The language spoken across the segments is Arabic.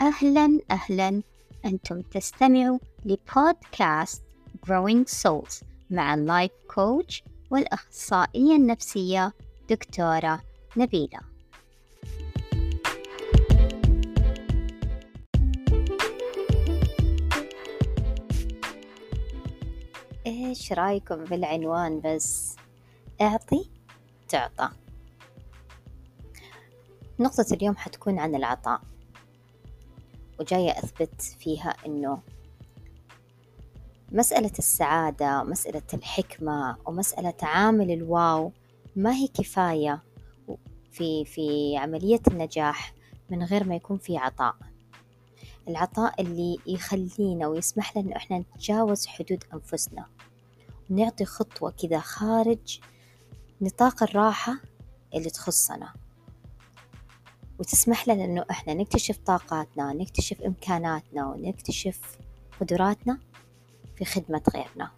أهلا أهلا. أنتم تستمعوا لبودكاست Growing Souls مع اللايف كوتش والأخصائية النفسية دكتورة نبيلة. إيش رأيكم بالعنوان بس؟ إعطي تعطى. نقطة اليوم حتكون عن العطاء. وجاية أثبت فيها إنه مسألة السعادة مسألة الحكمة ومسألة عامل الواو ما هي كفاية في في عملية النجاح من غير ما يكون في عطاء. العطاء اللي يخلينا ويسمح لنا إنه إحنا نتجاوز حدود أنفسنا ونعطي خطوة كذا خارج نطاق الراحة اللي تخصنا. وتسمح لنا إنه إحنا نكتشف طاقاتنا نكتشف إمكاناتنا ونكتشف قدراتنا في خدمة غيرنا.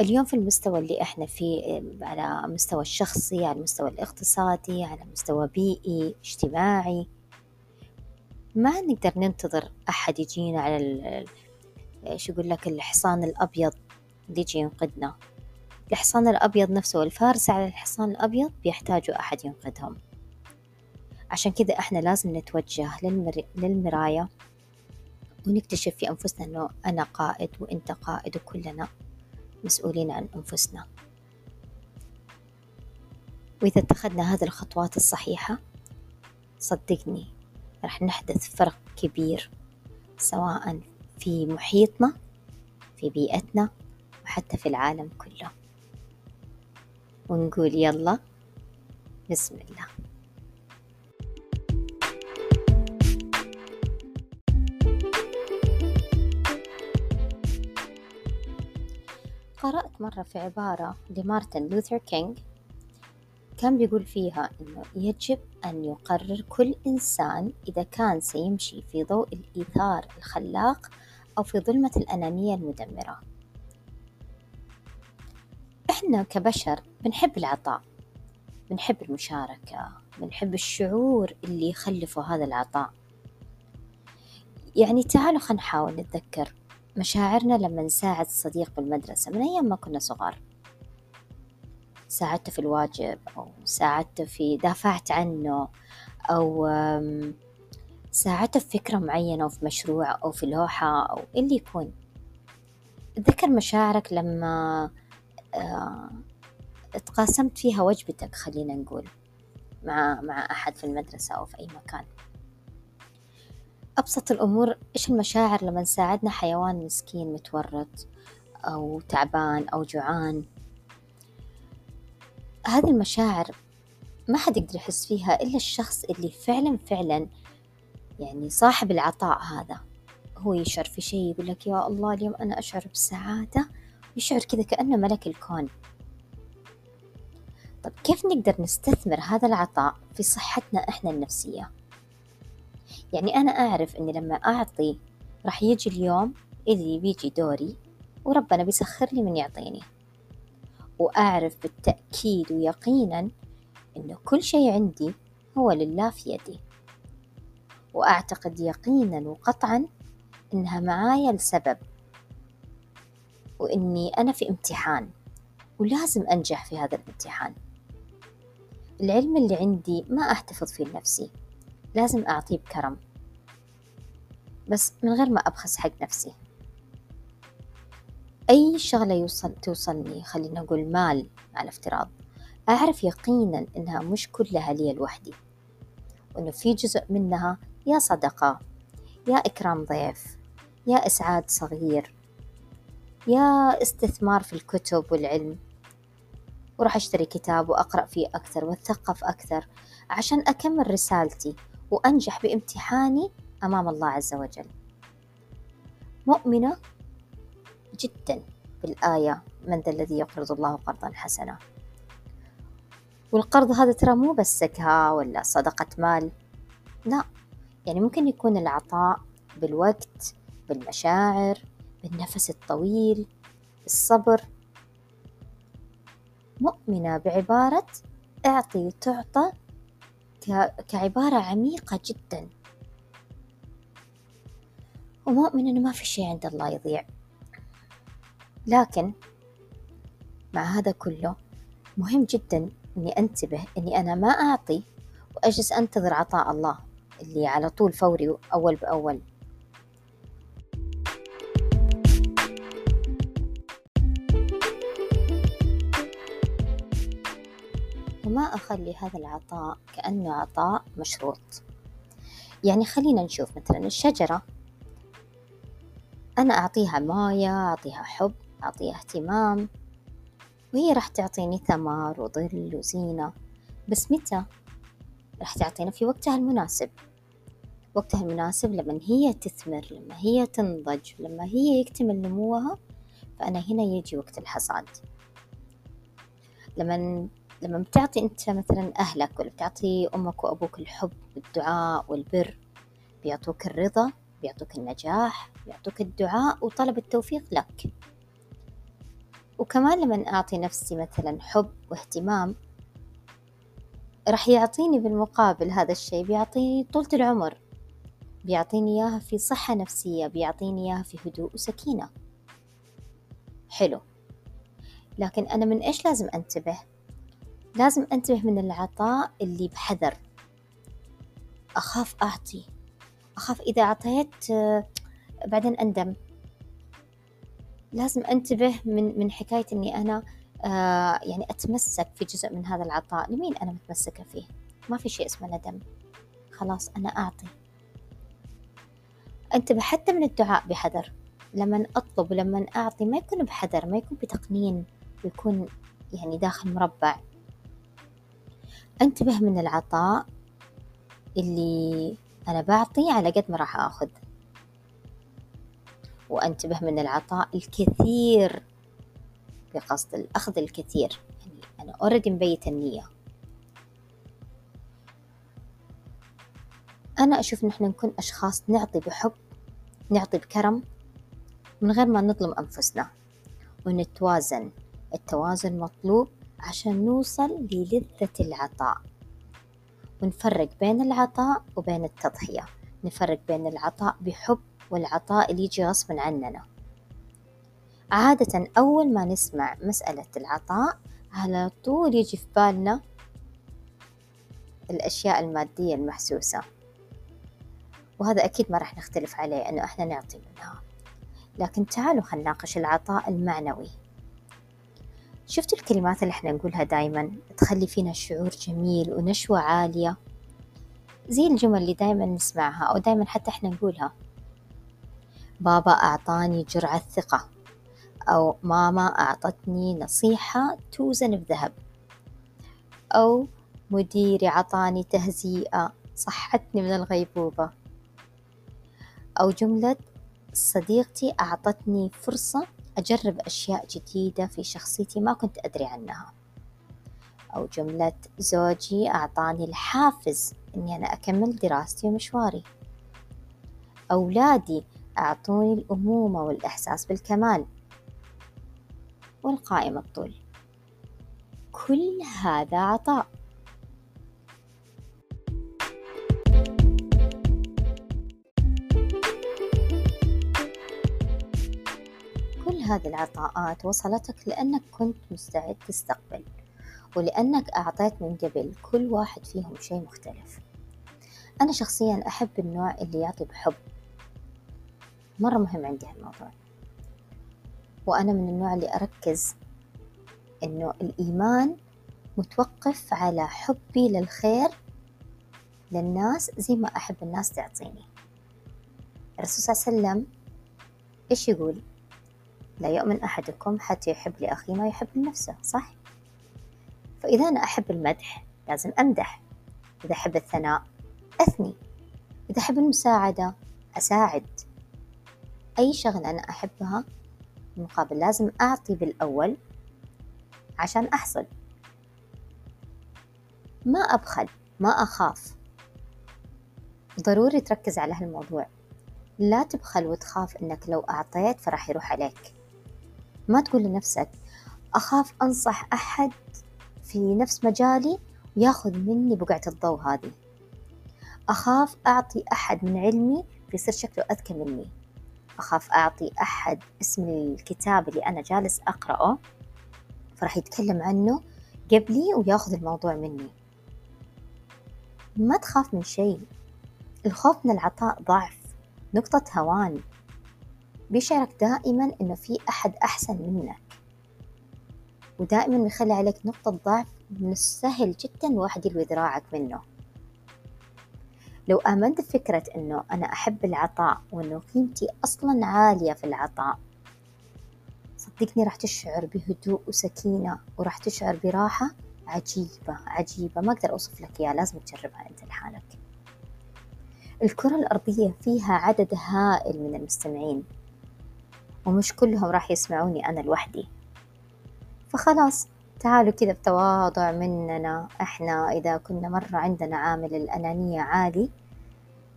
اليوم في المستوى اللي إحنا فيه على المستوى الشخصي على المستوى الاقتصادي على مستوى بيئي اجتماعي ما نقدر ننتظر أحد يجينا على إيش يقول لك الحصان الأبيض اللي يجي ينقذنا الحصان الأبيض نفسه والفارس على الحصان الأبيض بيحتاجوا أحد ينقذهم. عشان كذا إحنا لازم نتوجه للمر... للمراية ونكتشف في أنفسنا إنه أنا قائد وأنت قائد وكلنا مسؤولين عن أنفسنا. وإذا اتخذنا هذه الخطوات الصحيحة صدقني راح نحدث فرق كبير سواء في محيطنا في بيئتنا وحتى في العالم كله. ونقول يلا بسم الله. قرأت مرة في عبارة لمارتن لوثر كينج كان بيقول فيها إنه يجب أن يقرر كل إنسان إذا كان سيمشي في ضوء الإيثار الخلاق أو في ظلمة الأنانية المدمرة. إحنا كبشر بنحب العطاء بنحب المشاركة بنحب الشعور اللي يخلفه هذا العطاء. يعني تعالوا خلينا نحاول نتذكر مشاعرنا لما نساعد صديق بالمدرسة. من أيام ما كنا صغار ساعدته في الواجب أو ساعدته في دافعت عنه أو ساعدته في فكرة معينة أو في مشروع أو في لوحة أو اللي يكون. تذكر مشاعرك لما تقاسمت فيها وجبتك خلينا نقول مع مع أحد في المدرسة أو في أي مكان. أبسط الأمور إيش المشاعر لما ساعدنا حيوان مسكين متورط أو تعبان أو جوعان. هذه المشاعر ما حد يقدر يحس فيها إلا الشخص اللي فعلا فعلا يعني صاحب العطاء هذا. هو يشعر في شيء يقول لك يا الله اليوم أنا أشعر بالسعادة يشعر كذا كأنه ملك الكون. طب كيف نقدر نستثمر هذا العطاء في صحتنا إحنا النفسية؟ يعني أنا أعرف أني لما أعطي راح يجي اليوم اللي بيجي دوري وربنا بيسخر لي من يعطيني. وأعرف بالتأكيد ويقينا أنه كل شيء عندي هو لله في يدي. وأعتقد يقينا وقطعا إنها معايا لسبب. وإني أنا في امتحان ولازم أنجح في هذا الامتحان. العلم اللي عندي ما أحتفظ فيه لنفسي لازم أعطيه بكرم. بس من غير ما أبخس حق نفسي. أي شغلة يوصل توصلني خلينا نقول مال على افتراض أعرف يقينا إنها مش كلها لي لوحدي. وإنه في جزء منها يا صدقة يا إكرام ضيف يا إسعاد صغير. يا استثمار في الكتب والعلم. وراح أشتري كتاب وأقرأ فيه أكثر وأتثقف أكثر عشان أكمل رسالتي وأنجح بامتحاني أمام الله عز وجل. مؤمنة جدا بالآية من ذا الذي يقرض الله قرضا حسنا والقرض هذا ترى مو بس سكها ولا صدقة مال. لا يعني ممكن يكون العطاء بالوقت بالمشاعر بالنفس الطويل بالصبر مؤمنة بعبارة أعطي تعطى كعبارة عميقة جدا. ومؤمن إنه ما في شيء عند الله يضيع. لكن مع هذا كله مهم جدا إني أنتبه إني أنا ما أعطي وأجلس أنتظر عطاء الله اللي على طول فوري أول بأول. أخلي هذا العطاء كأنه عطاء مشروط. يعني خلينا نشوف مثلا الشجرة. أنا أعطيها موية أعطيها حب أعطيها اهتمام. وهي راح تعطيني ثمر وظل وزينة. بس متى؟ راح تعطينا في وقتها المناسب. وقتها المناسب لما هي تثمر لما هي تنضج لما هي يكتمل نموها فأنا هنا يجي وقت الحصاد. لما لما بتعطي أنت مثلا أهلك ولا بتعطي أمك وأبوك الحب والدعاء والبر بيعطوك الرضا بيعطوك النجاح بيعطوك الدعاء وطلب التوفيق لك. وكمان لما أعطي نفسي مثلا حب واهتمام راح يعطيني بالمقابل هذا الشيء بيعطيني طولة العمر بيعطيني إياها في صحة نفسية بيعطيني إياها في هدوء وسكينة. حلو. لكن أنا من إيش لازم أنتبه؟ لازم أنتبه من العطاء اللي بحذر. أخاف أعطي. أخاف إذا أعطيت آه، بعدين أندم. لازم أنتبه من من حكاية إني أنا آه يعني أتمسك في جزء من هذا العطاء. لمين أنا متمسكة فيه؟ ما في شيء اسمه ندم. خلاص أنا أعطي. انتبه حتى من الدعاء بحذر. لما أطلب ولما أعطي ما يكون بحذر ما يكون بتقنين ويكون يعني داخل مربع. انتبه من العطاء اللي أنا بعطي على قد ما راح آخذ. وأنتبه من العطاء الكثير بقصد الأخذ الكثير. يعني أنا أوريدي مبيت النية. أنا أشوف نحن نكون أشخاص نعطي بحب نعطي بكرم من غير ما نظلم أنفسنا. ونتوازن. التوازن مطلوب. عشان نوصل للذة العطاء. ونفرق بين العطاء وبين التضحية. نفرق بين العطاء بحب والعطاء اللي يجي غصبا عننا. عادة أول ما نسمع مسألة العطاء على طول يجي في بالنا الأشياء المادية المحسوسة. وهذا أكيد ما راح نختلف عليه أنه إحنا نعطي منها. لكن تعالوا خلينا نناقش العطاء المعنوي. شفتوا الكلمات اللي إحنا نقولها دايما؟ تخلي فينا شعور جميل ونشوة عالية. زي الجمل اللي دايما نسمعها أو دايما حتى إحنا نقولها. بابا أعطاني جرعة ثقة أو ماما أعطتني نصيحة توزن بذهب أو مديري عطاني تهزيئة صحتني من الغيبوبة أو جملة صديقتي أعطتني فرصة أجرب أشياء جديدة في شخصيتي ما كنت أدري عنها. أو جملة زوجي أعطاني الحافز إني أنا أكمل دراستي ومشواري. أولادي أعطوني الأمومة والإحساس بالكمال. والقائمة الطول كل هذا عطاء. هذه العطاءات وصلتك لأنك كنت مستعد تستقبل ولأنك أعطيت من قبل كل واحد فيهم شيء مختلف. أنا شخصيا أحب النوع اللي يعطي بحب. مرة مهم عندي هالموضوع. وأنا من النوع اللي أركز إنه الإيمان متوقف على حبي للخير للناس زي ما أحب الناس تعطيني. الرسول صلى الله عليه وسلم إيش يقول؟ لا يؤمن أحدكم حتى يحب لأخيه ما يحب لنفسه صح؟ فإذا أنا أحب المدح لازم أمدح. إذا أحب الثناء أثني. إذا أحب المساعدة أساعد. أي شغلة أنا أحبها مقابل لازم أعطي بالأول عشان أحصل. ما أبخل ما أخاف. ضروري تركز على هالموضوع. لا تبخل وتخاف إنك لو أعطيت فراح يروح عليك. ما تقول لنفسك أخاف أنصح أحد في نفس مجالي وياخذ مني بقعة الضوء هذه. أخاف أعطي أحد من علمي فيصير شكله أذكى مني. أخاف أعطي أحد اسم الكتاب اللي أنا جالس أقرأه فراح يتكلم عنه قبلي وياخذ الموضوع مني. ما تخاف من شيء. الخوف من العطاء ضعف. نقطة هوان. بيشعرك دائما إنه في أحد أحسن منك ودائما بيخلي عليك نقطة ضعف من السهل جدا الواحد يلوي ذراعك منه. لو آمنت بفكرة إنه أنا أحب العطاء وإنه قيمتي أصلا عالية في العطاء صدقني راح تشعر بهدوء وسكينة وراح تشعر براحة عجيبة عجيبة. ما أقدر أوصف لك إياها لازم تجربها أنت لحالك. الكرة الأرضية فيها عدد هائل من المستمعين. ومش كلهم راح يسمعوني أنا لوحدي. فخلاص تعالوا كذا بتواضع مننا. إحنا إذا كنا مرة عندنا عامل الأنانية عالي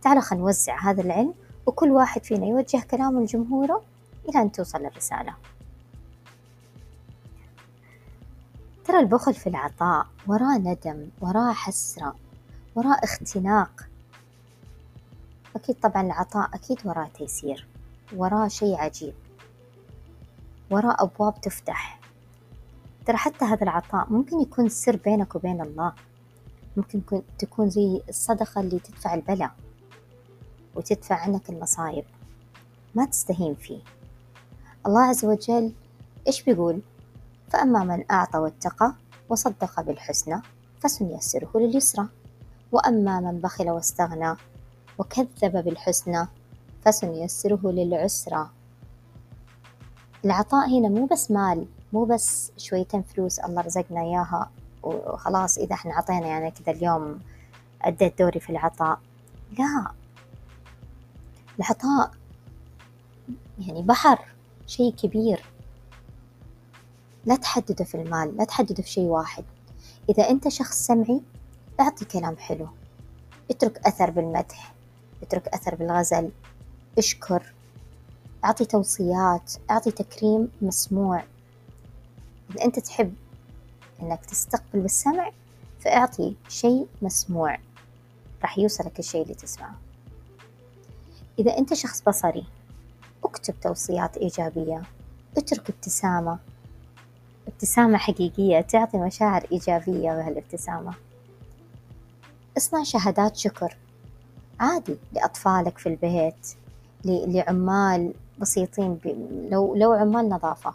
تعالوا نوزع هذا العلم وكل واحد فينا يوجه كلامه لجمهوره إلى أن توصل الرسالة ترى البخل في العطاء وراه ندم وراه حسرة وراه اختناق. أكيد طبعا العطاء أكيد وراه تيسير وراه شيء عجيب. وراه أبواب تفتح. ترى حتى هذا العطاء ممكن يكون سر بينك وبين الله. ممكن تكون زي الصدقة اللي تدفع البلاء وتدفع عنك المصايب. ما تستهين فيه. الله عز وجل إيش بيقول؟ فأما من أعطى واتقى وصدق بالحسنى فسنيسره لليسرى. وأما من بخل واستغنى وكذب بالحسنى فسنيسره للعسرى. العطاء هنا مو بس مال مو بس شويتين فلوس الله رزقنا إياها وخلاص إذا إحنا عطينا يعني كذا اليوم أديت دوري في العطاء. لا. العطاء يعني بحر شيء كبير. لا تحدده في المال لا تحدده في شيء واحد. إذا أنت شخص سمعي أعطي كلام حلو. اترك أثر بالمدح اترك أثر بالغزل اشكر. أعطي توصيات أعطي تكريم مسموع. إذا أنت تحب إنك تستقبل بالسمع فأعطي شيء مسموع. راح يوصلك الشيء اللي تسمعه. إذا أنت شخص بصري اكتب توصيات إيجابية. اترك ابتسامة. ابتسامة حقيقية تعطي مشاعر إيجابية بهالابتسامة. اصنع شهادات شكر. عادي لأطفالك في البيت لعمال بسيطين لو لو عمال نظافة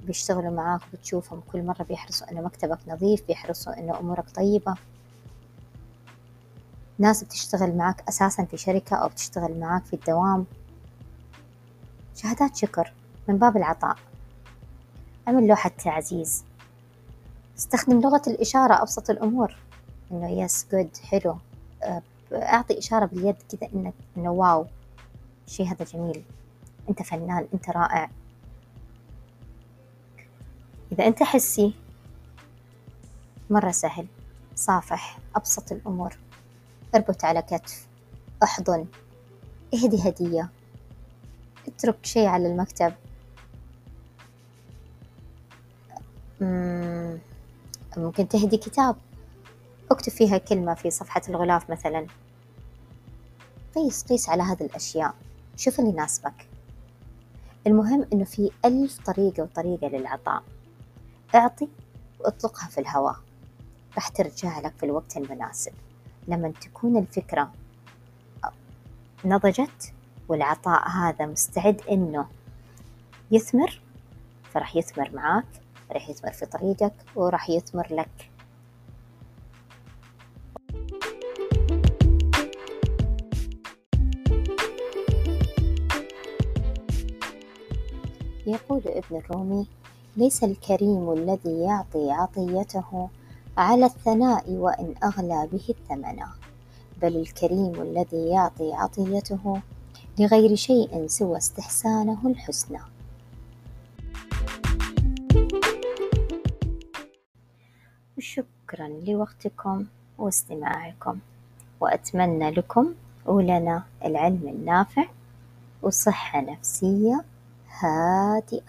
بيشتغلوا معاك وبتشوفهم كل مرة بيحرصوا إنه مكتبك نظيف بيحرصوا إنه أمورك طيبة. ناس بتشتغل معاك أساسا في شركة أو بتشتغل معاك في الدوام. شهادات شكر من باب العطاء. اعمل لوحة تعزيز. استخدم لغة الإشارة أبسط الأمور. إنه yes good حلو. أعطي إشارة باليد كذا إنك إنه واو الشي هذا جميل. أنت فنان أنت رائع. إذا أنت حسي مرة سهل. صافح أبسط الأمور. اربط على كتف. أحضن. اهدي هدية. اترك شي على المكتب. ممكن تهدي كتاب. اكتب فيها كلمة في صفحة الغلاف مثلا. قيس قيس على هذه الأشياء. شوف اللي يناسبك؟ المهم إنه في ألف طريقة وطريقة للعطاء اعطي واطلقها في الهواء. راح ترجع لك في الوقت المناسب. لما تكون الفكرة نضجت والعطاء هذا مستعد إنه يثمر فراح يثمر معاك راح يثمر في طريقك وراح يثمر لك يقول ابن الرومي ليس الكريم الذي يعطي عطيته على الثناء وإن أغلى به الثمن بل الكريم الذي يعطي عطيته لغير شيء سوى استحسانه الحسنى. وشكرا لوقتكم واستماعكم وأتمنى لكم ولنا العلم النافع وصحة نفسية 好点